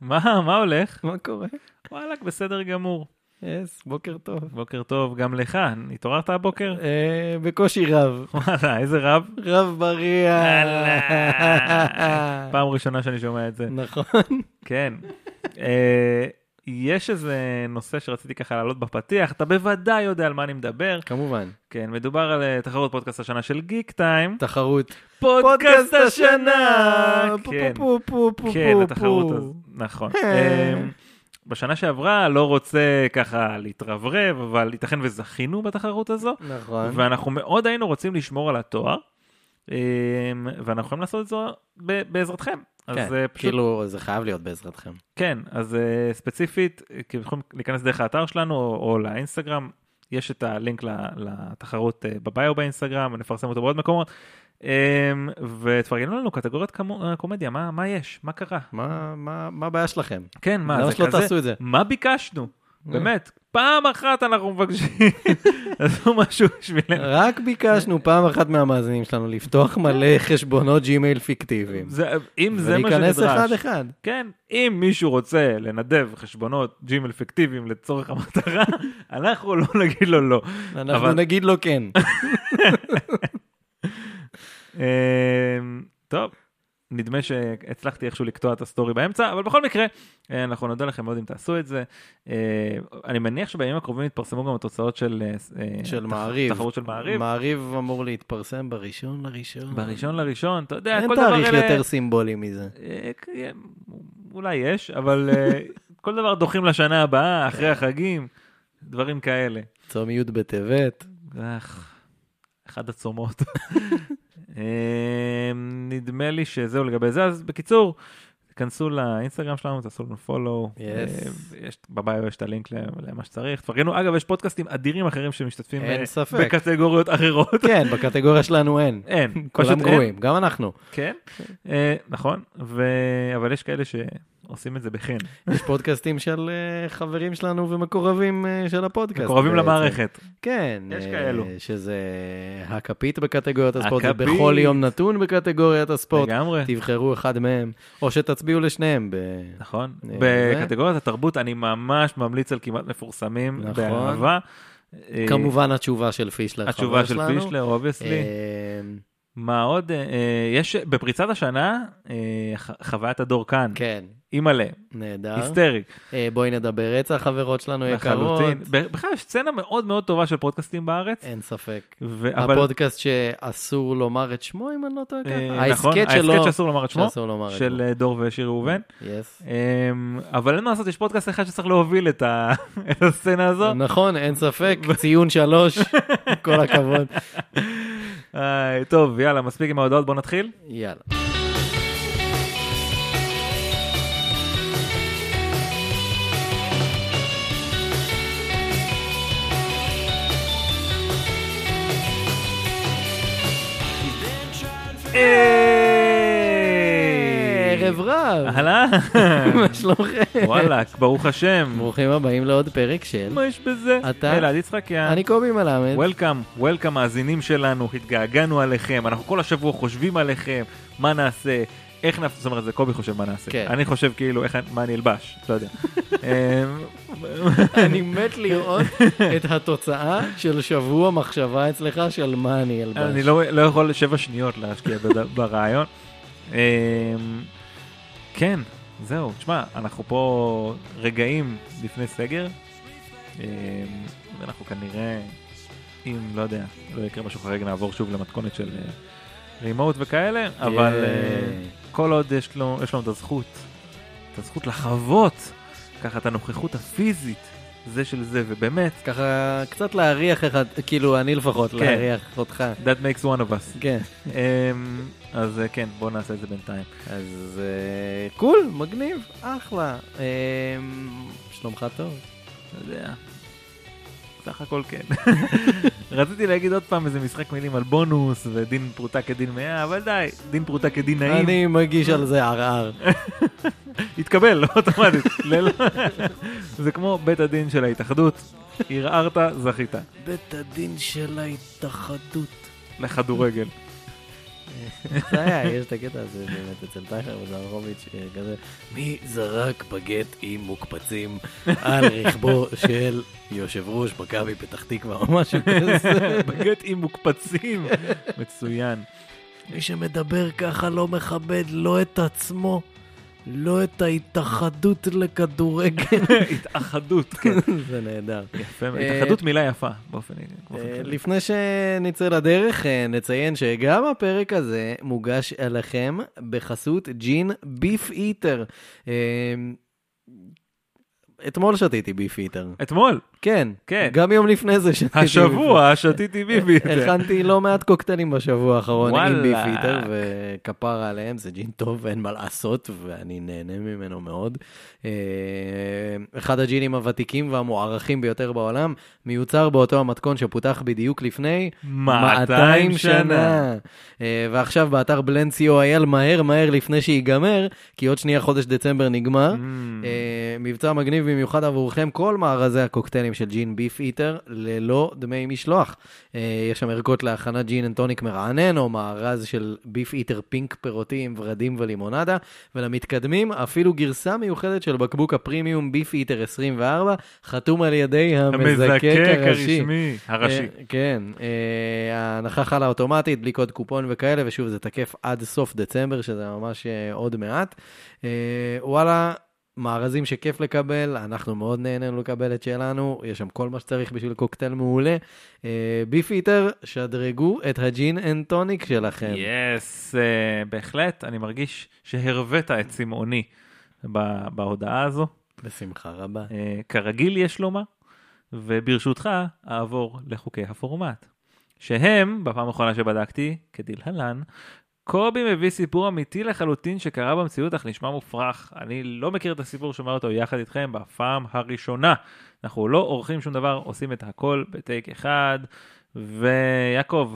מה, מה הולך? מה קורה? וואלכ, בסדר גמור. יס, בוקר טוב. בוקר טוב גם לך, התעוררת הבוקר? אה, בקושי רב. וואלה, איזה רב. רב בריח. פעם ראשונה שאני שומע את זה. נכון. כן. אה, יש איזה נושא שרציתי ככה להעלות בפתיח, אתה בוודאי יודע על מה אני מדבר. כמובן. כן, מדובר על אה, תחרות פודקאסט השנה של גיק טיים. תחרות. פודקאסט השנה! כן, כן, התחרות. הזאת, נכון. אה. אמ, בשנה שעברה לא רוצה ככה להתרברב, אבל ייתכן וזכינו בתחרות הזו, נכון. ואנחנו מאוד היינו רוצים לשמור על התואר, אמ, ואנחנו יכולים לעשות את זה בעזרתכם. אז כן, אה, פשוט, כאילו זה חייב להיות בעזרתכם. כן, אז אה, ספציפית, כי יכולים להיכנס דרך האתר שלנו או, או לאינסטגרם, יש את הלינק לתחרות אה, בביו באינסטגרם, ונפרסם אותו בעוד מקומות. אמ, ותפרגנו לנו קטגוריית קומדיה, מה, מה יש? מה קרה? מה- הבעיה שלכם? כן, מה, למה זה שלא כזה? תעשו את זה? מה ביקשנו? באמת, פעם אחת אנחנו מבקשים, עשו משהו בשבילנו. רק ביקשנו פעם אחת מהמאזינים שלנו לפתוח מלא חשבונות ג'ימייל פיקטיביים. זה- אם זה מה ולהיכנס אחד שנדרש, אחד. כן, אם מישהו רוצה לנדב חשבונות ג'ימל פיקטיביים לצורך המטרה, אנחנו לא נגיד לו לא. אנחנו אבל- נגיד לו כן. אמ, טוב, נדמה שהצלחתי איכשהו לקטוע את ה story באמצע, אבל בכל מקרה, אה, אנחנו נודה לכם מאוד אם תעשו את זה. אה, אני מניח שבימים הקרובים יתפרסמו גם התוצאות של אה, של תח- מעריב. תחרות של מעריב. מעריב אמור להתפרסם בראשון לראשון. בראשון לראשון, אתה יודע, אין כל דבר תאריך אלה... יותר סימבולי מזה. אולי יש, אבל כל דבר דוחים לשנה הבאה, אחרי החגים, דברים כאלה. צום י' בטבת. אך, אחד הצומות. אה, נדמה לי שזהו לגבי זה, אז בקיצור, תיכנסו לאינסטגרם שלנו, תעשו לנו פולו. יש, בביו יש את הלינק למה שצריך, תפרגנו, אגב, יש פודקאסטים אדירים אחרים שמשתתפים. בקטגוריות אחרות. כן, בקטגוריה שלנו אין. אין, כולם. גרועים, גם אנחנו. כן, אה, נכון, ו... אבל יש כאלה שעושים את זה בחן, יש פודקאסטים של אה, חברים שלנו ומקורבים אה, של הפודקאסט. מקורבים בעצם. למערכת. כן. יש אה, כאלו. שזה הכפית בקטגוריית הספורט, הכפית. ובכל יום נתון בקטגוריית הספורט. לגמרי. תבחרו אחד מהם, או שתצביעו לשניהם. ב... נכון. בקטגוריית התרבות אני ממש ממליץ על כמעט מפורסמים נכון. באהבה. אה, כמובן התשובה של פישלר, התשובה של שלנו. פישלר, obviously. מה עוד? יש בפריצת השנה, חוויית הדור כאן. כן, אימא'לה, נהדר. היסטרי. אה, בואי נדבר רצח, חברות שלנו יקרות. לחלוטין. בכלל יש סצנה מאוד מאוד טובה של פודקאסטים בארץ. אין ספק. ו- הפודקאסט שאסור לומר את שמו, אם אני לא טועה אה, ככה. נכון, ההסכת שלו, ההסכת שאסור לומר את שמו, שאסור לומר את של אה, דור ושיר ראובן. שמו. Yes. אמ, אבל אין מה לעשות, יש פודקאסט אחד שצריך להוביל את הסצנה הזו. נכון, אין ספק, ציון שלוש, כל הכבוד. טוב, יאללה, מספיק עם ההודעות, בוא נתחיל. יאללה. ערב רב, אהלן, מה שלומכם? וואלכ, ברוך השם. ברוכים הבאים לעוד פרק של... מה יש בזה? אתה? אלעד יצחקיאן. אני קובי מלמד. וולקאם, וולקאם מאזינים שלנו, התגעגענו עליכם, אנחנו כל השבוע חושבים עליכם, מה נעשה, איך נעשה, זאת אומרת, זה קובי חושב מה נעשה. כן. אני חושב כאילו, איך, מה אני אלבש, לא יודע. אמ, אני מת לראות את התוצאה של שבוע מחשבה אצלך של מה אני אלבש. אני לא, לא יכול שבע שניות להשקיע ברעיון. אמ, כן, זהו, תשמע, אנחנו פה רגעים לפני סגר, אמ, ואנחנו כנראה, אם לא יודע, לא יקרה משהו חריג, נעבור שוב למתכונת של רימוט וכאלה, אבל. אה, כל עוד יש לו, יש לנו את הזכות, את הזכות לחוות ככה את הנוכחות הפיזית זה של זה, ובאמת, ככה קצת להריח אחד, כאילו אני לפחות, כן. להריח אותך. that makes one of us. כן. אמ, אז אה, כן, בואו נעשה את זה בינתיים. אז אה, קול, מגניב, אחלה. אה, שלומך טוב? אתה יודע, סך הכל כן. רציתי להגיד עוד פעם איזה משחק מילים על בונוס ודין פרוטה כדין מאה, אבל די, דין פרוטה כדין נעים. אני מגיש על זה ערער. התקבל, לא אוטומטית. זה כמו בית הדין של ההתאחדות, ערערת, זכית. בית הדין של ההתאחדות. לכדורגל. זה היה, יש את הקטע הזה באמת אצל טייכר וזרחוביץ', כזה, מי זרק בגט עם מוקפצים על רכבו של יושב ראש מכבי פתח תקווה או משהו כזה. בגט עם מוקפצים. מצוין. מי שמדבר ככה לא מכבד לא את עצמו, לא את ההתאחדות לכדורגל. התאחדות, כן. זה נהדר. יפה. אה, התאחדות מילה יפה באופן באופן אה, כללי. לפני שנצא לדרך, אה, נציין שגם הפרק הזה מוגש אליכם בחסות ג'ין ביף איטר. אתמול שתיתי ביף איטר. אתמול, כן, כן. גם יום לפני זה שתיתי השבוע, שתיתי ביבי. הכנתי לא מעט קוקטיילים בשבוע האחרון עם וואלה. איטר, וכפרה עליהם, זה ג'ין טוב, אין מה לעשות, ואני נהנה ממנו מאוד. אה, אחד הג'ינים הוותיקים והמוערכים ביותר בעולם, מיוצר באותו המתכון שפותח בדיוק לפני 200 שנה. אה, ועכשיו באתר בלנד co.il מהר מהר לפני שיגמר, כי עוד שנייה חודש דצמבר נגמר. Mm. אה, מבצע מגניב במיוחד עבורכם, כל מארזי הקוקטיילים של ג'ין ביף איטר ללא דמי משלוח. אה, יש שם ערכות להכנת ג'ין אנד טוניק מרענן, או מארז של ביף איטר pink פירותי עם ורדים ולימונדה, ולמתקדמים אפילו גרסה מיוחדת של בקבוק הפרימיום ביף איטר 24, חתום על ידי המזקק הראשי. הרשמי. הראשי. אה, כן, אה, ההנחה חלה אוטומטית, בלי קוד קופון וכאלה, ושוב, זה תקף עד סוף דצמבר, שזה ממש עוד מעט. וואלה, מארזים שכיף לקבל, אנחנו מאוד נהנינו לקבל את שלנו, יש שם כל מה שצריך בשביל קוקטייל מעולה. אה, ביף איטר, שדרגו את הג'ין אנד טוניק שלכם. yes, אה, בהחלט, אני מרגיש שהרווית את צמאוני בהודעה הזו. בשמחה רבה. אה, כרגיל יש לומר, וברשותך אעבור לחוקי הפורמט. שהם, בפעם האחרונה שבדקתי, כדלהלן, קובי מביא סיפור אמיתי לחלוטין שקרה במציאות אך נשמע מופרך. אני לא מכיר את הסיפור, שומע אותו יחד איתכם בפעם הראשונה. אנחנו לא עורכים שום דבר, עושים את הכל בטייק אחד. ויעקב,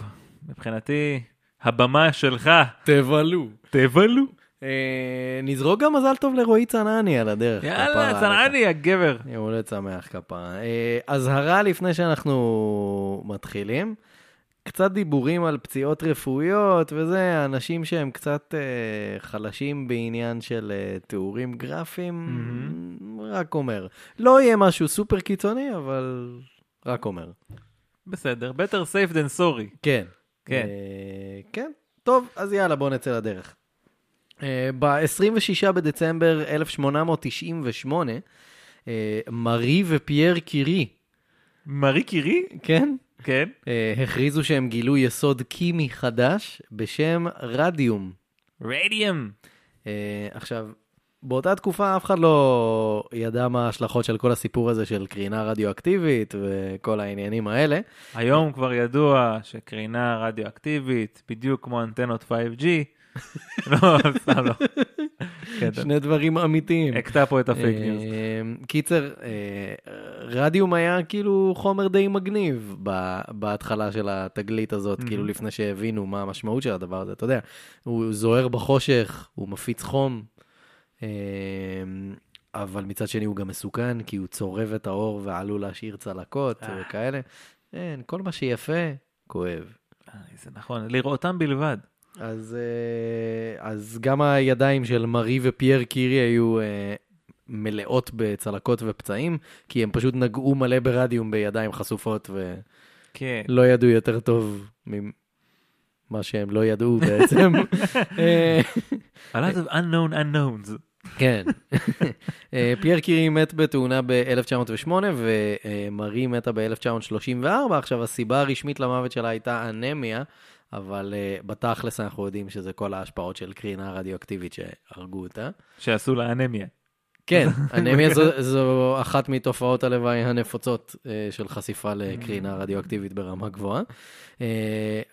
מבחינתי, הבמה שלך, תבלו. תבלו. אה, נזרוק גם מזל טוב לרועי צנעני על הדרך. יאללה. צנעני, הגבר. יום הולדת שמח כפרה. אה, אזהרה לפני שאנחנו מתחילים. קצת דיבורים על פציעות רפואיות וזה, אנשים שהם קצת אה, חלשים בעניין של אה, תיאורים גרפיים, רק אומר. לא יהיה משהו סופר קיצוני, אבל רק אומר. בסדר, better safe than sorry. כן. כן. אה, כן. טוב, אז יאללה, בואו נצא לדרך. אה, ב-26 בדצמבר 1898, אה, מארי ופייר קירי, מארי קירי? כן? כן. אה, הכריזו שהם גילו יסוד כימי חדש בשם רדיום. רדיום. אה, עכשיו, באותה תקופה אף אחד לא ידע מה ההשלכות של כל הסיפור הזה של קרינה רדיואקטיבית וכל העניינים האלה. היום כבר ידוע שקרינה רדיואקטיבית, בדיוק כמו אנטנות 5G. לא, סתם לא. כן, שני דברים אמיתיים. הכתה פה את הפייק ניוז. אה, קיצר, אה, רדיום היה כאילו חומר די מגניב בהתחלה של התגלית הזאת. כאילו לפני שהבינו מה המשמעות של הדבר הזה, אתה יודע, הוא זוהר בחושך, הוא מפיץ חום, אה, אבל מצד שני הוא גם מסוכן, כי הוא צורב את האור ועלול להשאיר צלקות. וכאלה. אין, כל מה שיפה, כואב. זה נכון, לראותם בלבד. אז, אה, אז גם הידיים של מארי ופייר קירי היו אה, מלאות בצלקות ופצעים, כי הם פשוט נגעו מלא ברדיום בידיים חשופות כן. ולא ידעו יותר טוב ממה שהם לא ידעו בעצם. אה, A lot of unknown unknowns. כן. פייר קירי מת בתאונה ב-1908 ומרי מתה ב-1934. עכשיו, הסיבה הרשמית למוות שלה הייתה אנמיה, אבל uh, בתכלס אנחנו יודעים שזה כל ההשפעות של קרינה רדיואקטיבית שהרגו אותה. שעשו לה אנמיה. כן, אנמיה זו, זו אחת מתופעות הלוואי הנפוצות uh, של חשיפה לקרינה רדיואקטיבית ברמה גבוהה. Uh,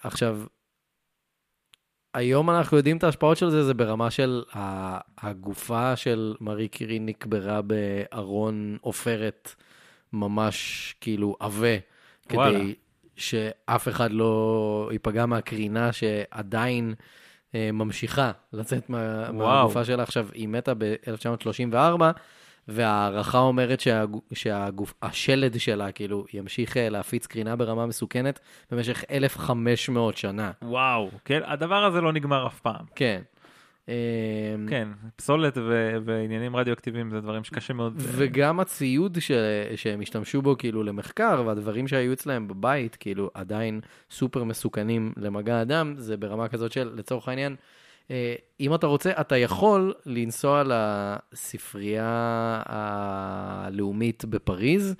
עכשיו, היום אנחנו יודעים את ההשפעות של זה, זה ברמה של הגופה של מארי קירי נקברה בארון עופרת ממש כאילו עבה. כדי שאף אחד לא ייפגע מהקרינה שעדיין אה, ממשיכה לצאת מה. מהגופה שלה. עכשיו, היא מתה ב-1934, וההערכה אומרת שהגוף, שהגוף, השלד שלה כאילו ימשיך אה, להפיץ קרינה ברמה מסוכנת במשך 1,500 שנה. וואו, כן, הדבר הזה לא נגמר אף פעם. כן. אמ, כן, פסולת ו- ועניינים רדיואקטיביים זה דברים שקשה מאוד. וגם הציוד ש... שהם השתמשו בו כאילו למחקר, והדברים שהיו אצלהם בבית, כאילו עדיין סופר מסוכנים למגע אדם, זה ברמה כזאת של, לצורך העניין, אה, אם אתה רוצה, אתה יכול לנסוע לספרייה הלאומית בפריז,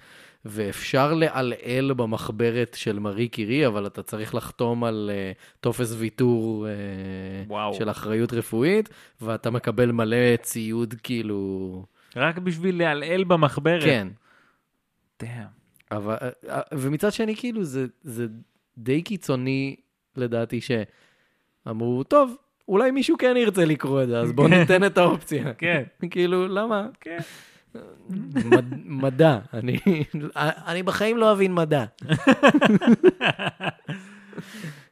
ואפשר לעלעל במחברת של מארי קירי, אבל אתה צריך לחתום על אה, טופס ויתור אה, וואו. של אחריות רפואית, ואתה מקבל מלא ציוד כאילו... רק בשביל לעלעל במחברת. כן. דאם. אבל, אה, ומצד שני, כאילו, זה, זה די קיצוני, לדעתי, שאמרו, טוב, אולי מישהו כן ירצה לקרוא את זה, אז בואו ניתן את האופציה. כן. כאילו, למה? כן. מד, מדע. אני, אני בחיים לא אבין מדע.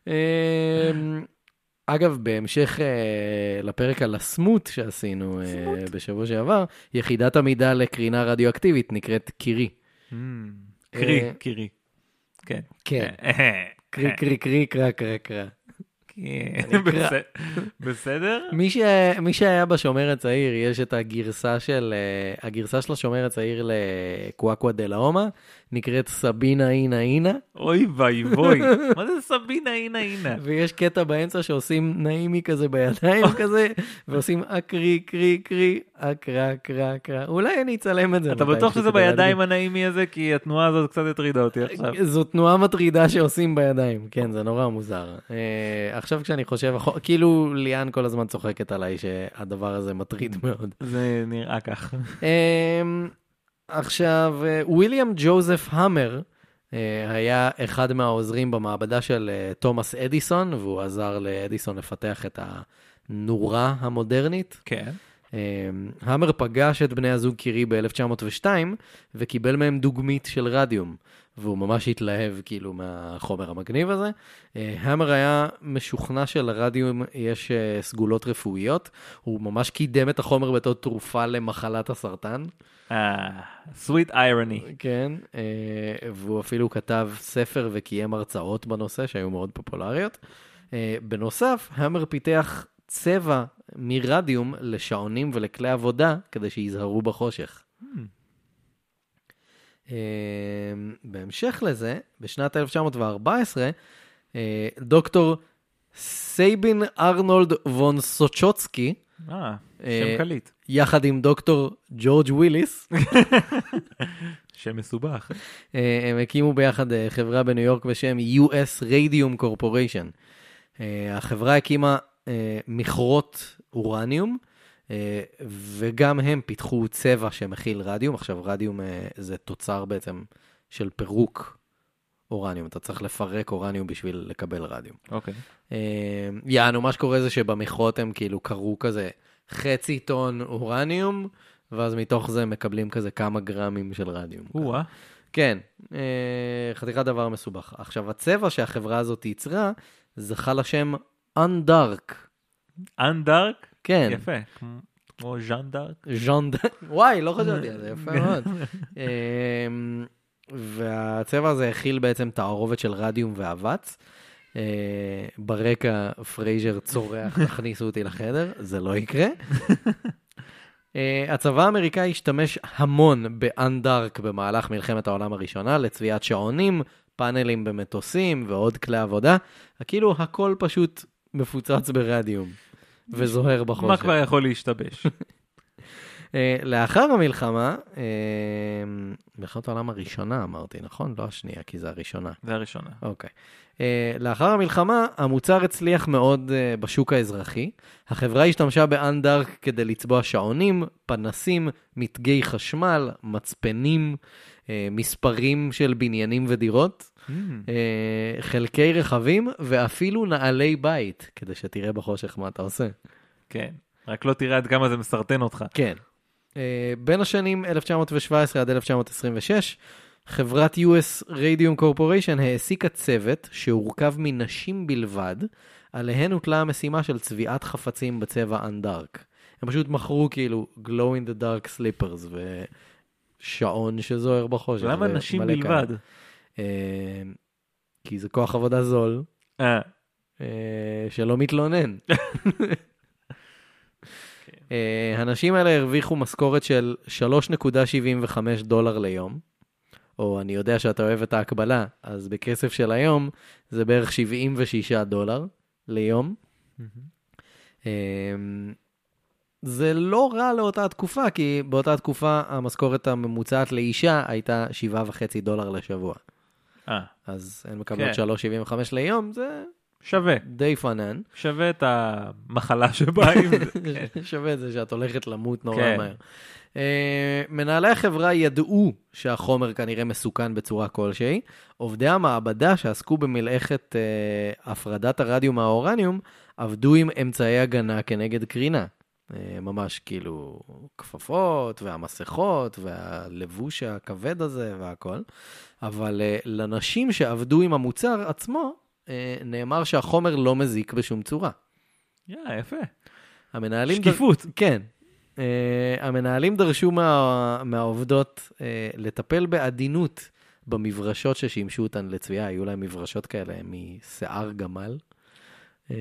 אמ, אגב, בהמשך אה, לפרק על הסמוט שעשינו אה, בשבוע שעבר, יחידת המידה לקרינה רדיואקטיבית נקראת קירי. Mm. קרי, אה, קרי. כן. כן. קרי קרי קרי קרא קרא קרא. בס- בסדר? מי, שהיה בשומר הצעיר, יש את הגרסה של, אה, הגרסה של השומר הצעיר לקוואקווה דה לאומה, נקראת סבינה אינה אינה, אוי ואבוי. מה זה סבינה הנה הנה? ויש קטע באמצע שעושים נעימי כזה בידיים כזה, ועושים אקרי קרי קרי, אקרא קרא קרא. אולי אני אצלם את זה. אתה בטוח שזה. בידיים הנעימי הזה? כי התנועה הזאת קצת הטרידה אותי עכשיו. זו תנועה מטרידה שעושים בידיים, כן, זה נורא מוזר. אה, עכשיו כשאני חושב, כאילו ליאן כל הזמן צוחקת עליי שהדבר הזה מטריד מאוד. זה נראה כך. עכשיו, אה, וויליאם ג'וזף המר אה, היה אחד מהעוזרים במעבדה של אה, תומאס אדיסון, והוא עזר לאדיסון לפתח את הנורה המודרנית. כן. המר פגש את בני הזוג קירי ב-1902 וקיבל מהם דוגמית של רדיום, והוא ממש התלהב כאילו מהחומר המגניב הזה. אה, המר היה משוכנע שלרדיום יש אה, סגולות רפואיות, הוא ממש קידם את החומר בתור תרופה למחלת הסרטן. אה, sweet irony. כן, אה, והוא אפילו כתב ספר וקיים הרצאות בנושא שהיו מאוד פופולריות. אה, בנוסף, המר פיתח צבע מרדיום לשעונים ולכלי עבודה כדי שיזהרו בחושך. אה, בהמשך לזה, בשנת 1914, אה, דוקטור סייבין ארנולד וון סוצ'וצקי, אה, אה, שם קליט. יחד עם דוקטור ג'ורג' וויליס, שם מסובך. הם הקימו ביחד חברה בניו יורק בשם US Radium Corporation. החברה הקימה מכרות אורניום, וגם הם פיתחו צבע שמכיל רדיום. עכשיו, רדיום אה, זה תוצר בעצם של פירוק אורניום. אתה צריך לפרק אורניום בשביל לקבל רדיום. אוקיי. אה, יענו, מה שקורה זה שבמכרות הם כאילו קרו כזה חצי טון אורניום, ואז מתוך זה מקבלים כזה כמה גרמים של רדיום. או-אה. כן, אה, חתיכת דבר מסובך. עכשיו, הצבע שהחברה הזאת ייצרה זכה לשם Undark. Undark? כן, יפה. כמו- ז'אן דארק? ז'אן דארק. וואי, לא חשבתי על זה, יפה מאוד. אה, והצבע הזה הכיל בעצם תערובת של רדיום ואבץ. אה, ברקע פרייזר צורח, תכניסו אותי לחדר, זה לא יקרה. אה, הצבא האמריקאי השתמש המון ב Undark במהלך מלחמת העולם הראשונה לצביעת שעונים, פאנלים במטוסים ועוד כלי עבודה. כאילו הכל פשוט מפוצץ ברדיום וזוהר בחושך. מה כבר יכול להשתבש? אה, לאחר המלחמה, אה, מלחמת העולם הראשונה אמרתי, נכון? לא השנייה, כי זה הראשונה. זה הראשונה. אוקיי. Uh, לאחר המלחמה, המוצר הצליח מאוד בשוק האזרחי. החברה השתמשה באנדארק כדי לצבוע שעונים, פנסים, מתגי חשמל, מצפנים, מספרים של בניינים ודירות, Mm, uh, חלקי רכבים ואפילו נעלי בית, כדי שתראה בחושך מה אתה עושה. כן. רק לא תראה עד כמה זה מסרטן אותך. כן. Uh, בין השנים 1917 עד 1926, חברת US Radium Corporation העסיקה צוות שהורכב מנשים בלבד, עליהן הוטלה המשימה של צביעת חפצים בצבע אנדארק. הם פשוט מכרו כאילו glow in the dark slippers ושעון שזוהר בחושך. למה נשים. בלבד? אה, כי זה כוח עבודה זול, אה, אה, שלא מתלונן. אה, הנשים האלה הרוויחו משכורת של 3.75 דולר ליום, או אני יודע שאתה אוהב את ההקבלה, אז בכסף של היום זה בערך 76 דולר ליום. אה, זה לא רע לאותה תקופה, כי באותה תקופה המשכורת הממוצעת לאישה הייתה 7.5 דולר לשבוע. אה, אז הן מקבלות כן. 3.75 ליום, זה שווה. די פאנן. שווה את המחלה שבאה עם זה. שווה את זה שאת הולכת למות נורא כן. מהר. Uh, מנהלי החברה ידעו שהחומר כנראה מסוכן בצורה כלשהי. עובדי המעבדה שעסקו במלאכת uh, הפרדת הרדיום מהאורניום עבדו עם אמצעי הגנה כנגד קרינה. Uh, ממש כאילו כפפות והמסכות והלבוש הכבד הזה והכל. אבל uh, לנשים שעבדו עם המוצר עצמו, uh, נאמר שהחומר לא מזיק בשום צורה. יא, יפה. המנהלים... דר- שקיפות. כן. Uh, המנהלים דרשו מה, מהעובדות uh, לטפל בעדינות במברשות ששימשו אותן לצביעה, היו להם מברשות כאלה משיער גמל. Uh,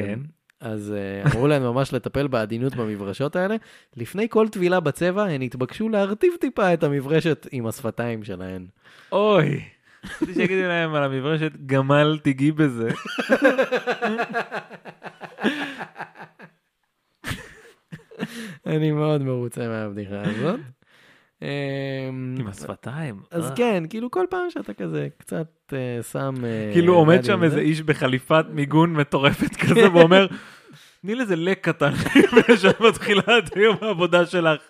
כן. אז uh, אמרו להם ממש לטפל בעדינות במברשות האלה. לפני כל טבילה בצבע, הן התבקשו להרטיב טיפה את המברשת עם השפתיים שלהן. אוי. רציתי שיגידו להם על המברשת, גמל תיגעי בזה. אני מאוד מרוצה מהבדיחה הזאת. עם השפתיים. אז אה. כן, כאילו כל פעם שאתה כזה קצת אה, שם... אה, כאילו עומד שם איזה איש בחליפת מיגון מטורפת כזה ואומר, תני לזה לק קטן שאת מתחילה את יום העבודה שלך.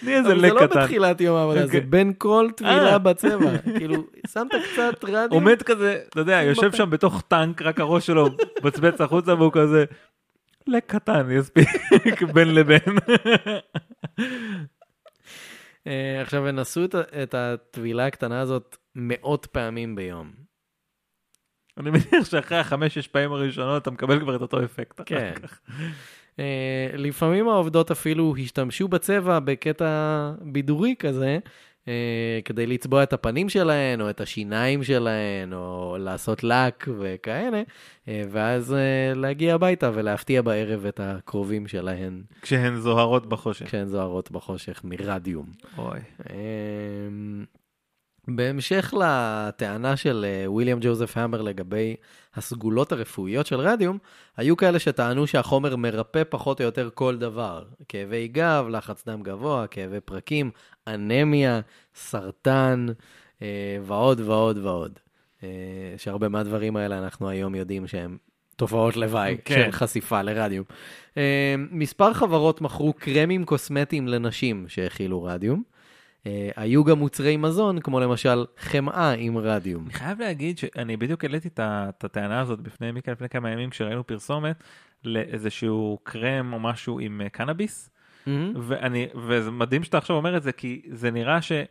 תני איזה אבל זה לק לא קטן. בתחילת יום העבודה, זה אוקיי. בין כל טבילה. בצבע. כאילו, שמת קצת רדיו. עומד כזה, אתה יודע, יושב שם בתוך טנק, רק הראש שלו מבצבץ החוצה והוא כזה, לק קטן יספיק בין לבין. אה, עכשיו, הם עשו את את הטבילה הקטנה הזאת מאות פעמים ביום. אני מניח שאחרי החמש-שש פעמים הראשונות אתה מקבל כבר את אותו אפקט. כן. אה, לפעמים העובדות אפילו השתמשו בצבע בקטע בידורי כזה, כדי לצבוע את הפנים שלהן, או את השיניים שלהן, או לעשות לק וכאלה, אה, ואז אה, להגיע הביתה ולהפתיע בערב את הקרובים שלהן, כשהן זוהרות בחושך. כשהן זוהרות בחושך מרדיום. אוי. בהמשך לטענה של אה, ויליאם ג'וזף המר לגבי הסגולות הרפואיות של רדיום, היו כאלה שטענו שהחומר מרפא פחות או יותר כל דבר. כאבי גב, לחץ דם גבוה, כאבי פרקים, אנמיה, סרטן, אה, ועוד ועוד ועוד. אה, שהרבה מהדברים האלה אנחנו היום יודעים שהם תופעות לוואי כן. של חשיפה לרדיום. מספר חברות מכרו קרמים קוסמטיים לנשים שהכילו רדיום. אה, היו גם מוצרי מזון, כמו למשל חמאה עם רדיום. אני חייב להגיד שאני בדיוק העליתי את הטענה הזאת בפני מיקה לפני כמה ימים כשראינו פרסומת לאיזשהו קרם או משהו עם אה, קנאביס. מהמם. ואני, וזה מדהים שאתה עכשיו אומר את זה, כי זה נראה שתעשיית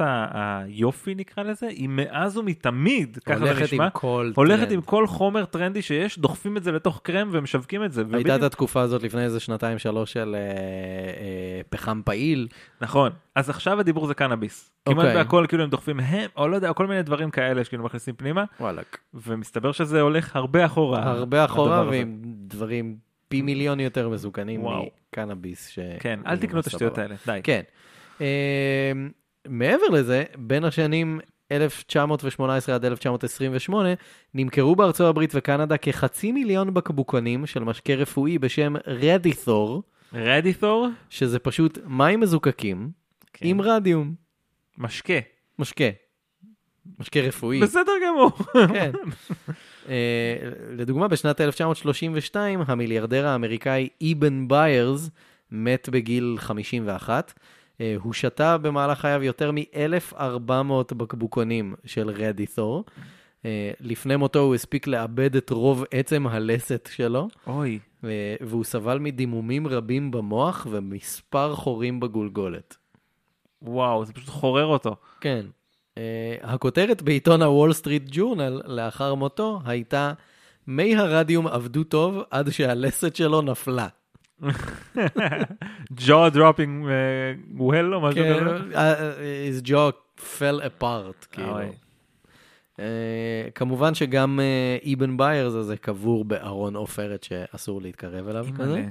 ה- היופי נקרא לזה, היא מאז ומתמיד, ככה זה הולכת נשמע, עם כל הולכת טרנד. עם כל חומר טרנדי שיש, דוחפים את זה לתוך קרם ומשווקים את זה. הייתה ובדיוק- את התקופה הזאת לפני איזה שנתיים שלוש של אה, אה, פחם פעיל. נכון, אז עכשיו הדיבור זה קנאביס. כמעט אוקיי. בהכל כאילו הם דוחפים הם, או לא יודע, כל מיני דברים כאלה שכאילו מכניסים פנימה, וואלכ. ומסתבר שזה הולך הרבה אחורה. הרבה אחורה. ועם דברים פי מיליון יותר מסוכנים וואו. מקנאביס. ש- כן, אל תקנו את השטויות. האלה, די. כן. מעבר לזה, בין השנים 1918 עד 1928, נמכרו בארצות הברית וקנדה כחצי מיליון בקבוקונים של משקה רפואי בשם רדיתור, רדיתור? שזה פשוט מים מזוקקים כן. עם רדיום. משקה. משקה. משקה רפואי. בסדר גמור. כן. אה, לדוגמה, בשנת 1932, המיליארדר האמריקאי איבן ביירס מת בגיל 51. אה, הוא שתה במהלך חייו יותר מ-1,400 בקבוקונים של רדיתור. אה, לפני מותו הוא הספיק לאבד את רוב עצם הלסת שלו, אוי. והוא סבל מדימומים רבים במוח ומספר חורים בגולגולת. וואו, זה פשוט חורר אותו. כן. אה, הכותרת בעיתון הוול סטריט ג'ורנל לאחר מותו הייתה מי הרדיום עבדו טוב עד שהלסת שלו נפלה. Jaw dropping uh, well או משהו כן, כזה. uh, his jaw fell apart, כאילו. אוי. אה, כמובן שגם אה, אבן ביירס הזה קבור בארון עופרת שאסור להתקרב אליו. כזה.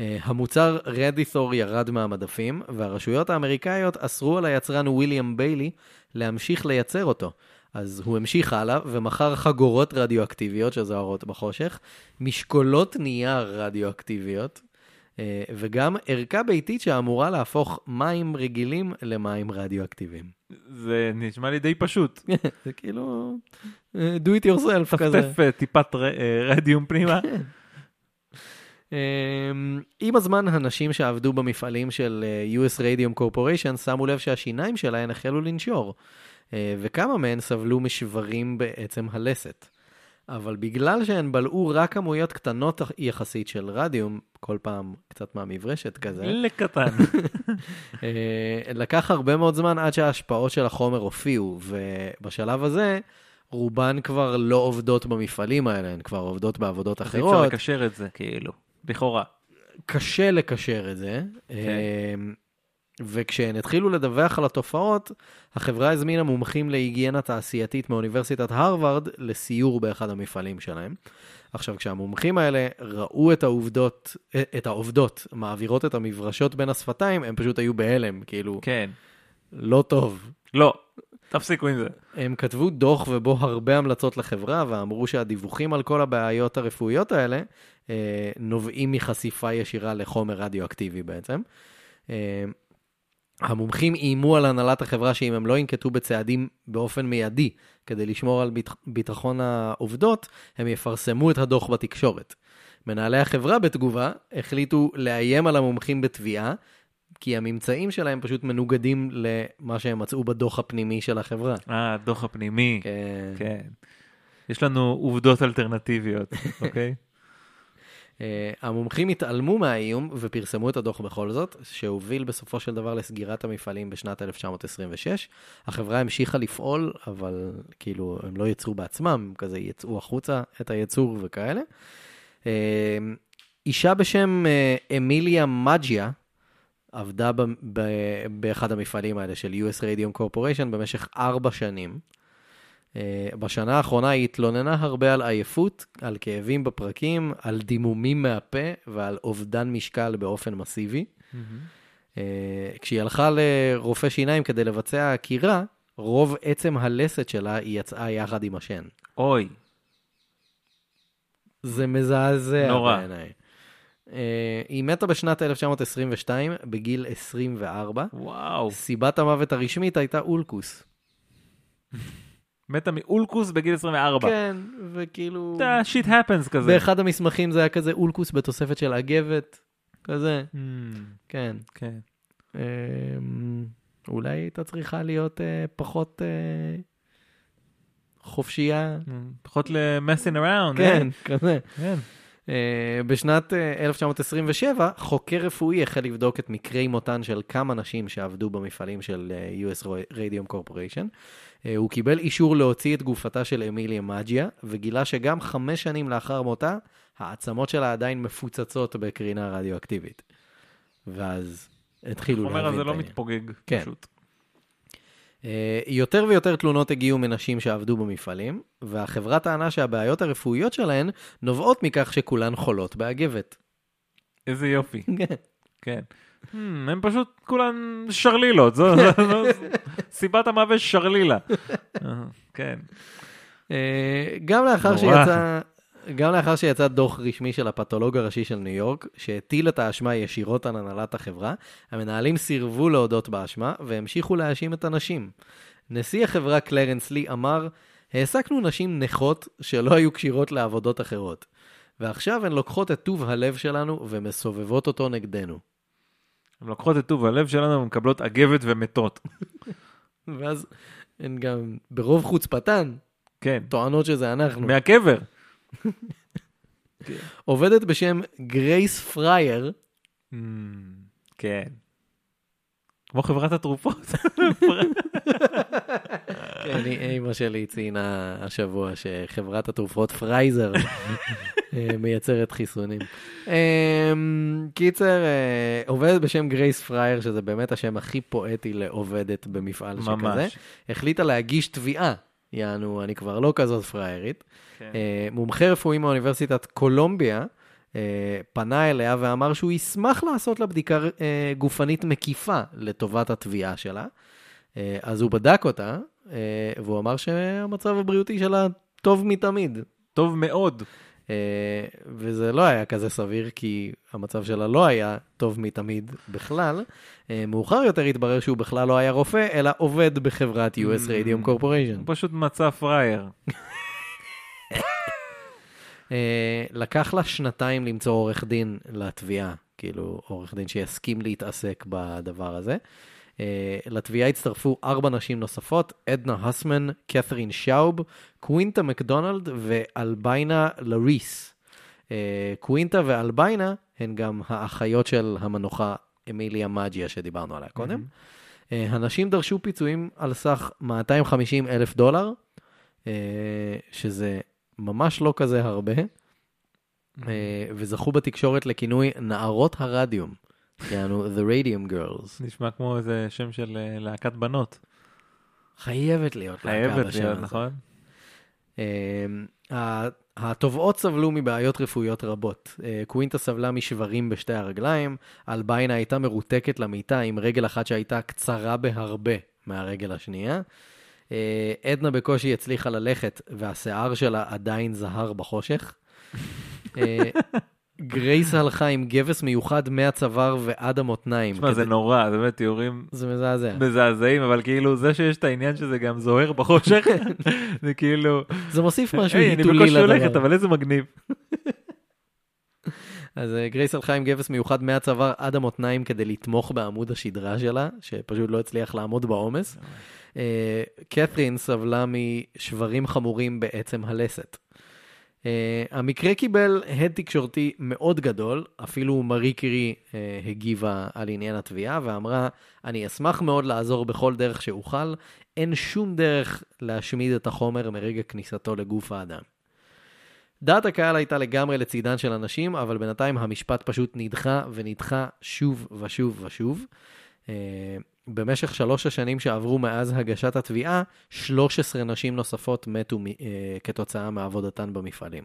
אה, המוצר רדיתור ירד מהמדפים, והרשויות האמריקאיות אסרו על היצרן וויליאם ביילי להמשיך לייצר אותו. אז הוא המשיך הלאה ומכר חגורות רדיואקטיביות שזוהרות בחושך, משקולות נייר רדיואקטיביות, אה, וגם ערכה ביתית שאמורה להפוך מים רגילים למים רדיואקטיביים. זה נשמע לי די פשוט. זה כאילו אה, do it yourself כזה. טפטף אה, טיפת אה, רדיום פנימה. אמ, עם הזמן, הנשים שעבדו במפעלים של אה, US Radium Corporation שמו לב שהשיניים שלהן החלו לנשור, אה, וכמה מהן סבלו משברים בעצם הלסת. אבל בגלל שהן בלעו רק כמויות קטנות יחסית של רדיום, כל פעם קצת מהמברשת כזה, לקטן. אה, לקח הרבה מאוד זמן עד שההשפעות של החומר הופיעו, ובשלב הזה רובן כבר לא עובדות במפעלים האלה, הן כבר עובדות בעבודות אז אי אפשר אחרות. לקשר את זה, כאילו. לכאורה. קשה לקשר את זה. אמ, וכשהן התחילו לדווח על התופעות, החברה הזמינה מומחים להיגיינה תעשייתית מאוניברסיטת הרווארד לסיור באחד המפעלים שלהם. עכשיו, כשהמומחים האלה ראו את העובדות, אה, את העובדות מעבירות את המברשות בין השפתיים, הם פשוט היו בהלם, כאילו, כן. לא טוב. לא, תפסיקו עם זה. הם כתבו דוח ובו הרבה המלצות לחברה, ואמרו שהדיווחים על כל הבעיות הרפואיות האלה אה, נובעים מחשיפה ישירה לחומר רדיואקטיבי בעצם. אה, המומחים איימו על הנהלת החברה שאם הם לא ינקטו בצעדים באופן מיידי כדי לשמור על ביט... ביטחון העובדות, הם יפרסמו את הדוח בתקשורת. מנהלי החברה בתגובה החליטו לאיים על המומחים בתביעה, כי הממצאים שלהם פשוט מנוגדים למה שהם מצאו בדוח הפנימי של החברה. אה, הדוח הפנימי. כן. כן. יש לנו עובדות אלטרנטיביות, אוקיי? Uh, המומחים התעלמו מהאיום ופרסמו את הדוח בכל זאת, שהוביל בסופו של דבר לסגירת המפעלים בשנת 1926. החברה המשיכה לפעול, אבל כאילו הם לא יצרו בעצמם, כזה יצאו החוצה את הייצור וכאלה. Uh, אישה בשם uh, אמיליה מג'יה עבדה ב- ב- באחד המפעלים האלה של US Radium Corporation במשך ארבע שנים. Uh, בשנה האחרונה היא התלוננה הרבה על עייפות, על כאבים בפרקים, על דימומים מהפה ועל אובדן משקל באופן מסיבי. Uh, כשהיא הלכה לרופא שיניים כדי לבצע עקירה, רוב עצם הלסת שלה היא יצאה יחד עם השן. אוי, זה מזעזע נורא. בעיניי. Uh, היא מתה בשנת 1922, בגיל 24. וואו. סיבת המוות הרשמית הייתה אולקוס. מתה מאולקוס בגיל 24. כן, וכאילו... אתה שיט הפנס כזה. באחד המסמכים זה היה כזה אולקוס בתוספת של אגבת, כזה, Hmm, כן. כן. אמ, אולי הייתה צריכה להיות אה, פחות אה, חופשייה. Hmm, פחות ל-messing around. כן, אה? כזה. כן. אה, בשנת אה, 1927, חוקר רפואי החל לבדוק את מקרי מותן של כמה נשים שעבדו במפעלים של אה, US Radium Corporation. אה, הוא קיבל אישור להוציא את גופתה של אמיליה מג'יה, וגילה שגם חמש שנים לאחר מותה, העצמות שלה עדיין מפוצצות בקרינה רדיואקטיבית. ואז התחילו להבין את החומר הזה לא העניין. מתפוגג, כן. פשוט. אה, יותר ויותר תלונות הגיעו מנשים שעבדו במפעלים, והחברה טענה שהבעיות הרפואיות שלהן נובעות מכך שכולן חולות באגבת. איזה יופי. כן. כן. Hmm, הם פשוט כולן שרלילות, זו זו- סיבת המוות שרלילה. אה, כן. אה, גם לאחר. שיצא... גם לאחר שיצא דוח רשמי של הפתולוג הראשי של ניו יורק, שהטיל את האשמה ישירות על הנהלת החברה, המנהלים סירבו להודות באשמה והמשיכו להאשים את הנשים. נשיא החברה קלרנס לי אמר, העסקנו נשים נכות שלא היו כשירות לעבודות אחרות, ועכשיו הן לוקחות את טוב הלב שלנו ומסובבות אותו נגדנו. הן לוקחות את טוב הלב שלנו ומקבלות אגבת ומתות. ואז הן גם ברוב חוצפתן כן. טוענות שזה אנחנו. מהקבר. עובדת בשם גרייס פרייר, המממ, כן. כמו חברת התרופות. כן, אימא שלי ציינה השבוע שחברת התרופות פרייזר אה, מייצרת חיסונים. אה, קיצר, אה, עובדת בשם גרייס פרייר, שזה באמת השם הכי פואטי לעובדת במפעל שכזה. החליטה להגיש תביעה. יענו, אני כבר לא כזאת פריירית. כן. אה, מומחה רפואי מאוניברסיטת קולומביה אה, פנה אליה ואמר שהוא ישמח לעשות לה בדיקה אה, גופנית מקיפה לטובת התביעה שלה. אז הוא בדק אותה, והוא אמר שהמצב הבריאותי שלה טוב מתמיד. טוב מאוד. אה, וזה לא היה כזה סביר, כי המצב שלה לא היה טוב מתמיד בכלל. אה, מאוחר יותר התברר שהוא בכלל לא היה רופא, אלא עובד בחברת US Radium Corporation. הוא פשוט מצא פראייר. אה, לקח לה שנתיים למצוא עורך דין לתביעה, כאילו עורך דין שיסכים להתעסק בדבר הזה. אה, לתביעה הצטרפו ארבע נשים נוספות, עדנה הסמן, קת'רין שאוב, קווינטה מקדונלד ואלביינה לריס. אה, קווינטה ואלביינה הן גם האחיות של המנוחה אמיליה מג'יה שדיברנו עליה קודם. אה, הנשים דרשו פיצויים על סך 250 אלף דולר, שזה ממש לא כזה הרבה, אה, וזכו בתקשורת לכינוי נערות הרדיום, יענו The Radium Girls. נשמע כמו איזה שם של אה, להקת בנות. חייבת להיות להקה חייבת בשם להיות, הזה. נכון? אה, ה- התובעות סבלו מבעיות רפואיות רבות. אה, קווינטה סבלה משברים בשתי הרגליים, אלביינה הייתה מרותקת למיטה עם רגל אחת שהייתה קצרה בהרבה מהרגל השנייה. אה, עדנה בקושי הצליחה ללכת, והשיער שלה עדיין זהר בחושך. גרייס הלכה עם גבס מיוחד מהצוואר ועד המותניים. תשמע, זה נורא, זה באמת תיאורים זה מזעזע. מזעזעים, אבל כאילו זה שיש את העניין שזה גם זוהר בחושך, זה כאילו, זה מוסיף משהו היי, אני היתולי בקושי הולכת, לדבר. אבל איזה מגניב. אז אה, גרייס הלכה עם גבס מיוחד מהצוואר עד המותניים כדי לתמוך בעמוד השדרה שלה, שפשוט לא הצליח לעמוד בעומס. אה, קת'רין סבלה משברים חמורים בעצם הלסת. אה, המקרה קיבל הד תקשורתי מאוד גדול, אפילו מארי קירי אה, הגיבה על עניין התביעה ואמרה, אני אשמח מאוד לעזור בכל דרך שאוכל, אין שום דרך להשמיד את החומר מרגע כניסתו לגוף האדם. דעת הקהל הייתה לגמרי לצידן של הנשים, אבל בינתיים המשפט פשוט נדחה ונדחה שוב ושוב ושוב. אה, במשך שלוש השנים שעברו מאז הגשת התביעה, 13 נשים נוספות מתו מ- אה, כתוצאה מעבודתן במפעלים.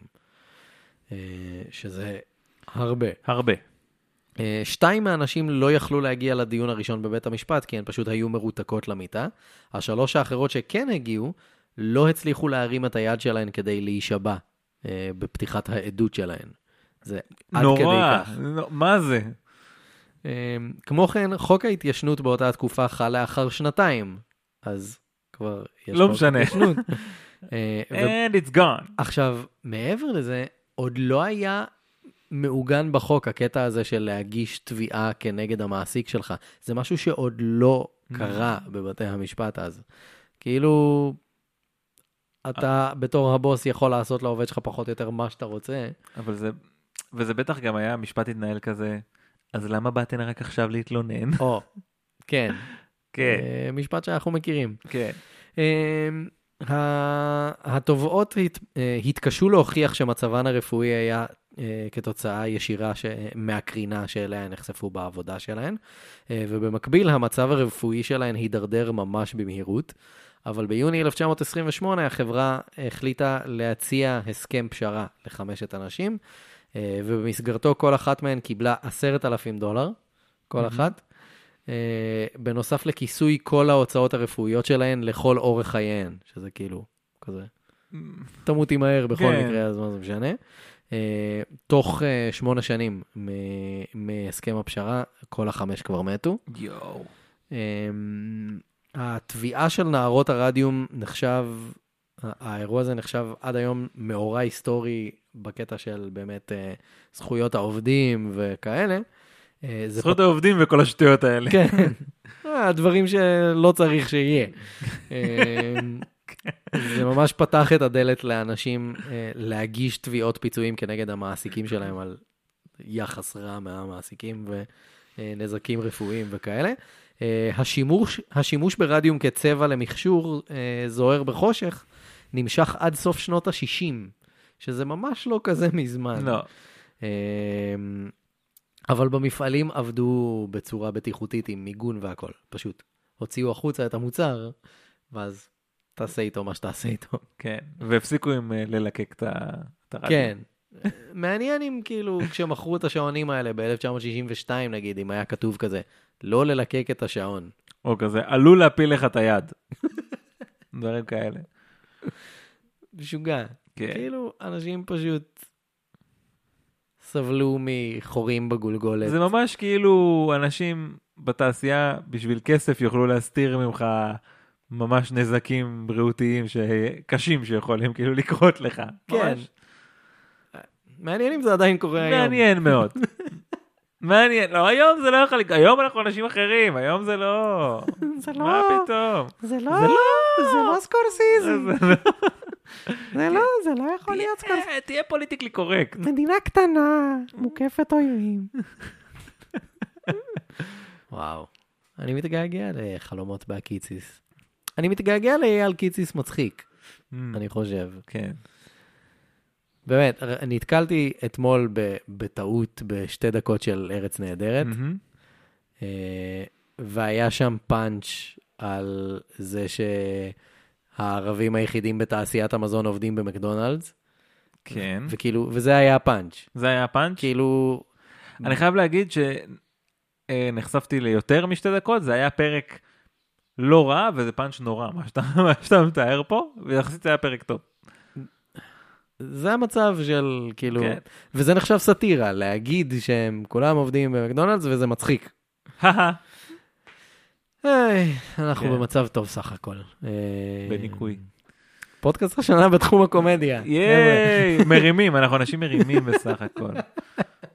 אה, שזה הרבה. הרבה. אה, שתיים מהנשים לא יכלו להגיע לדיון הראשון בבית המשפט, כי הן פשוט היו מרותקות למיטה. השלוש האחרות שכן הגיעו, לא הצליחו להרים את היד שלהן כדי להישבע אה, בפתיחת העדות שלהן. זה עד כדי נורא, כך. נו, מה זה? אה, כמו כן, חוק ההתיישנות באותה התקופה חל לאחר שנתיים, אז כבר יש לא משנה. התיישנות. אה, ו- And it's gone. עכשיו, מעבר לזה, עוד לא היה מעוגן בחוק הקטע הזה של להגיש תביעה כנגד המעסיק שלך. זה משהו שעוד לא קרה בבתי המשפט אז. כאילו, אתה בתור הבוס יכול לעשות לעובד שלך פחות או יותר מה שאתה רוצה. אבל זה, וזה בטח גם היה, המשפט התנהל כזה, אז למה באתן רק עכשיו להתלונן? או, כן, כן, אה, משפט שאנחנו מכירים. כן. ה- התובעות הת- אה, התקשו להוכיח שמצבן הרפואי היה אה, כתוצאה ישירה ש- מהקרינה שאליה הן נחשפו בעבודה שלהן, ובמקביל המצב הרפואי שלהן הידרדר ממש במהירות. אבל ביוני 1928 החברה החליטה להציע הסכם פשרה לחמשת אנשים, ובמסגרתו כל אחת מהן קיבלה עשרת אלפים דולר, כל אחת. אה, בנוסף לכיסוי כל ההוצאות הרפואיות שלהן לכל אורך חייהן, שזה כאילו, כזה, תמותי מהר בכל כן. מקרה, אז מה זה משנה. אה, תוך אה, שמונה שנים מהסכם הפשרה, כל החמש כבר מתו. יואו. אמ, התביעה של נערות הרדיום נחשב, האירוע הזה נחשב עד היום מאורע היסטורי בקטע של באמת אה, זכויות העובדים וכאלה. אה, זכויות העובדים וכל השטויות האלה. כן, אה, הדברים שלא צריך שיהיה. זה ממש פתח את הדלת לאנשים להגיש תביעות פיצויים כנגד המעסיקים שלהם על יחס רע מהמעסיקים ונזקים רפואיים וכאלה. השימוש, השימוש ברדיום כצבע למכשור זוהר בחושך נמשך עד סוף שנות ה-60, שזה ממש לא כזה מזמן. לא. אה, אבל במפעלים עבדו בצורה בטיחותית עם מיגון והכל. פשוט הוציאו החוצה את המוצר, ואז תעשה איתו מה שתעשה איתו. כן, והפסיקו עם אה, ללקק את הרדיו. כן. מעניין אם כאילו כשמכרו את השעונים האלה ב-1962 נגיד, אם היה כתוב כזה, לא ללקק את השעון. או כזה, עלול להפיל לך את היד. דברים כאלה. משוגע. כן. כאילו, אנשים פשוט סבלו מחורים בגולגולת. זה ממש כאילו אנשים בתעשייה בשביל כסף יוכלו להסתיר ממך ממש נזקים בריאותיים ש- קשים שיכולים כאילו לקרות לך. כן. ממש מעניין אם זה עדיין קורה היום. מעניין מאוד. מעניין, לא, היום זה לא יכול לקרות, היום אנחנו אנשים אחרים, היום זה לא... זה מה פתאום? זה לא- זה לא. זה לא- זה לא, זה לא יכול להיות סקורסיזי. תהיה- תהיה פוליטיקלי קורקט. מדינה קטנה, מוקפת אויבים. וואו, אני מתגעגע לחלומות בהקיציס. אני מתגעגע לאייל קיציס מצחיק, אני חושב. כן. באמת, נתקלתי אתמול בטעות בשתי דקות של ארץ נהדרת. אה, והיה שם פאנץ' על זה שהערבים היחידים בתעשיית המזון עובדים במקדונלדס, כן. וכאילו, וזה היה הפאנץ'. זה היה הפאנץ'. כאילו, אני חייב להגיד שנחשפתי ליותר משתי דקות, זה היה פרק לא רע וזה פאנץ' נורא, מה שאתה, מה שאתה מתאר פה, ויחסית זה היה פרק טוב. זה המצב של, כאילו, כן. וזה נחשב סאטירה, להגיד שהם כולם עובדים במקדונלדס וזה מצחיק. היי, אנחנו כן. במצב טוב סך הכל. אה, בניקוי. פודקאסט השנה בתחום הקומדיה. ייי, מרימים, אנחנו אנשים מרימים בסך הכל.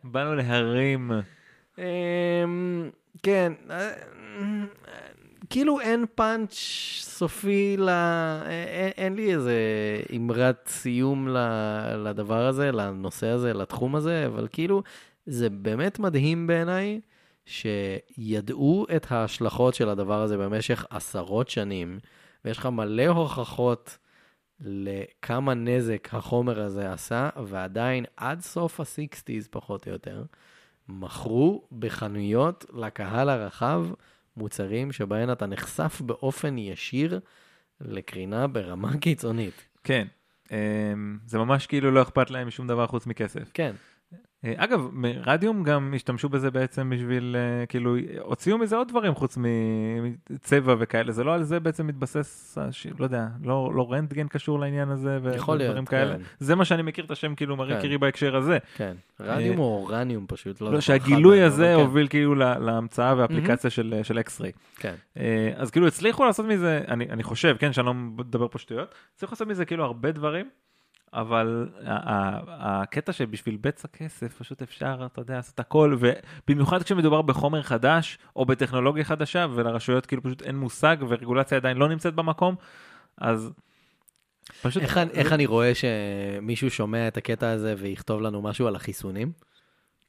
באנו להרים. אמ, כן, אה, כאילו אין פאנץ' סופי ל... אין, אין לי איזה אמרת סיום לדבר הזה, לנושא הזה, לתחום הזה, אבל כאילו, זה באמת מדהים בעיניי שידעו את ההשלכות של הדבר הזה במשך עשרות שנים, ויש לך מלא הוכחות לכמה נזק החומר הזה עשה, ועדיין עד סוף ה-60's פחות או יותר, מכרו בחנויות לקהל הרחב מוצרים שבהן אתה נחשף באופן ישיר לקרינה ברמה קיצונית. כן. אמ, זה ממש כאילו לא אכפת להם משום דבר חוץ מכסף. כן, אגב, מ- רדיום גם השתמשו בזה בעצם בשביל, אה, כאילו, הוציאו מזה עוד דברים חוץ מצבע וכאלה, זה לא על זה בעצם מתבסס, לא יודע, לא, לא רנטגן קשור לעניין הזה יכול להיות, ודברים כאלה. כן. זה מה שאני מכיר את השם כאילו מרי כן. קירי בהקשר הזה. כן. רדיום או אורניום פשוט, לא לא, שהגילוי הזה כן. הוביל כאילו לה- להמצאה והאפליקציה של של אקס-ריי. כן, אה, אז כאילו הצליחו לעשות מזה, אני, אני חושב, כן, שאני לא מדבר פה שטויות, הצליחו לעשות מזה כאילו הרבה דברים, אבל הקטע שבשביל בצע כסף פשוט אפשר, אתה יודע, לעשות הכל, ובמיוחד כשמדובר בחומר חדש או בטכנולוגיה חדשה, ולרשויות כאילו פשוט אין מושג ורגולציה עדיין לא נמצאת במקום, אז פשוט... איך, אני- איך אני רואה שמישהו שומע את הקטע הזה ויכתוב לנו משהו על החיסונים?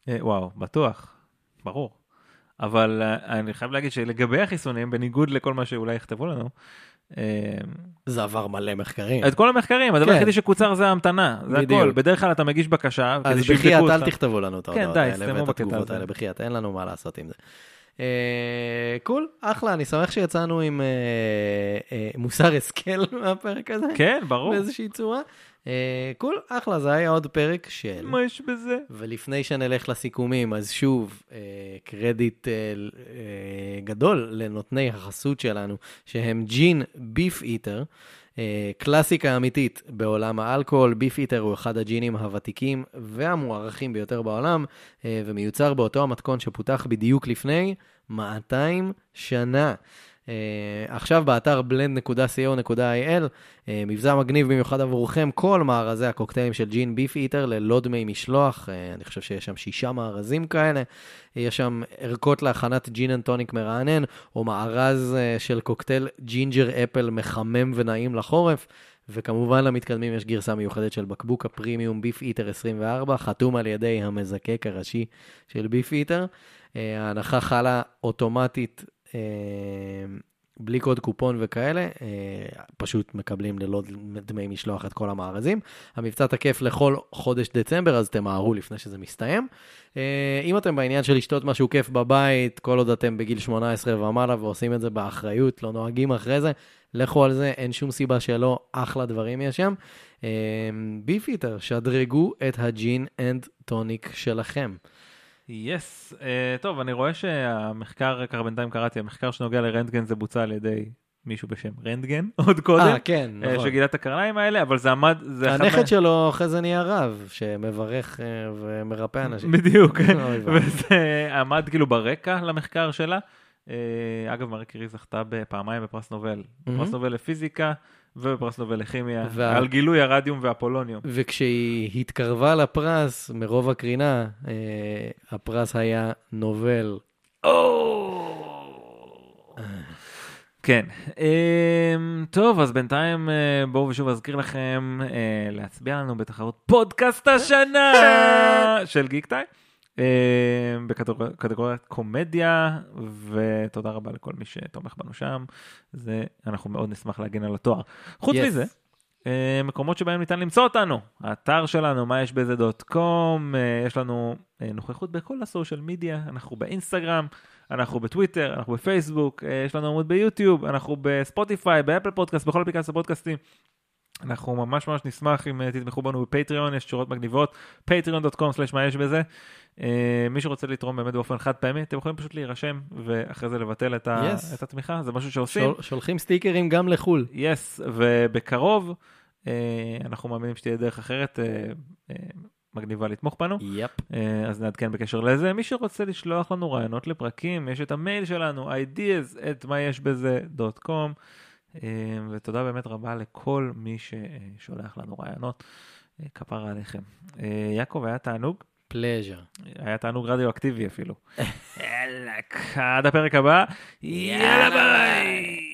אה, וואו, בטוח, ברור. אבל אה, אני חייב להגיד שלגבי החיסונים, בניגוד לכל מה שאולי יכתבו לנו, זה עבר מלא מחקרים. את כל המחקרים, הדבר כן. היחידי שקוצר זה ההמתנה, זה. הכל. בדרך כלל אתה מגיש בקשה, אז בחייאת. אל תכתבו לנו את כן, ההודעות האלה ואת התגובות. האלה, בחייאת, אין לנו מה לעשות עם זה. אה, קול, אחלה, אני שמח שיצאנו עם אה, אה, מוסר השכל מהפרק הזה, כן, ברור. באיזושהי צורה. אה, קול, אחלה, זה היה עוד פרק של... מה יש בזה? ולפני שנלך לסיכומים, אז שוב, אה, קרדיט אה, גדול לנותני החסות שלנו, שהם ג'ין ביף איטר, קלאסיקה אמיתית בעולם האלכוהול. ביף איטר הוא אחד הג'ינים הוותיקים והמוערכים ביותר בעולם, ומיוצר באותו המתכון שפותח בדיוק לפני 200 שנה. Uh, עכשיו באתר blend.co.il, uh, מבצע מגניב במיוחד עבורכם, כל מארזי הקוקטיילים של ג'ין ביף איטר ללא דמי משלוח, uh, אני חושב שיש שם שישה מארזים כאלה, יש שם ערכות להכנת gin and tonic מרענן, או מארז אה, של קוקטייל ginger apple מחמם ונעים לחורף. וכמובן למתקדמים יש גרסה מיוחדת של בקבוק הפרימיום Beefeater 24, חתום על ידי המזקק הראשי של Beefeater. אה, ההנחה חלה אוטומטית בלי קוד קופון וכאלה, אה, פשוט מקבלים ללא דמי משלוח את כל המארזים. המבצע תקף לכל חודש דצמבר, אז תמהרו לפני שזה מסתיים. אה, אם אתם בעניין של לשתות משהו כיף בבית, כל עוד אתם בגיל 18 ומעלה ועושים את זה באחריות, לא נוהגים אחרי זה, לכו על זה, אין שום סיבה שלא, אחלה דברים יש שם. Beefeater, שדרגו את ה gin and tonic שלכם. Yes, yes. אה, טוב, אני רואה שהמחקר, ככה בינתיים קראתי, המחקר שנוגע לרנטגן זה בוצע על ידי מישהו בשם רנטגן, עוד קודם. אה, כן, אה, נכון. שגילה את הקרניים האלה, אבל זה עמד... זה הנכד מה- שלו אחרי זה נהיה רב, שמברך אה, ומרפא אנשים. בדיוק. וזה עמד כאילו ברקע למחקר שלה. Uh, אגב, מארי קירי זכתה בפעמיים בפרס נובל. בפרס מהמם. נובל לפיזיקה ובפרס נובל לכימיה, וה- על גילוי הרדיום והפולוניום. וכשהיא התקרבה לפרס, מרוב הקרינה, אה, הפרס היה נובל. כן, אמ, טוב, אז בינתיים אה, בואו ושוב אזכיר לכם אה, להצביע לנו בתחרות פודקאסט השנה של גיק טיים, בקטגוריית קומדיה, ותודה רבה לכל מי שתומך בנו שם, זה, אנחנו מאוד נשמח להגן על התואר. חוץ Yes. מזה, אה, מקומות שבהם ניתן למצוא אותנו, האתר שלנו, מה יש בזה דוט קום, אה, יש לנו אה, נוכחות בכל הסושיאל מדיה, אנחנו באינסטגרם, אנחנו בטוויטר, אנחנו בפייסבוק, אה, יש לנו עמוד ביוטיוב, אנחנו בספוטיפיי, באפל פודקאסט, בכל אפליקציה פודקאסטים. אנחנו ממש ממש נשמח אם אה, תתמכו בנו בפטריון, יש שורות מגניבות, patreon.com/ מה יש בזה. אה, מי שרוצה לתרום באמת באופן חד פעמי, אתם יכולים פשוט להירשם ואחרי זה לבטל את, ה- Yes. את התמיכה, זה משהו שעושים. שול- שולחים סטיקרים גם לחו"ל. יס, ובקרוב אה, אנחנו מאמינים שתהיה דרך אחרת מגניבה לתמוך בנו. יפ. אה, אז נעדכן בקשר לזה. מי שרוצה לשלוח לנו רעיונות לפרקים, יש את המייל שלנו, ideas מה יש בזה דוט קום. ותודה באמת רבה לכל מי ששולח לנו רעיונות. אה, כפרה עליכם. אה, יעקב, היה תענוג? פלז'ר. היה תענוג רדיואקטיבי אפילו. יאללה, עד הפרק הבא. יאללה ביי!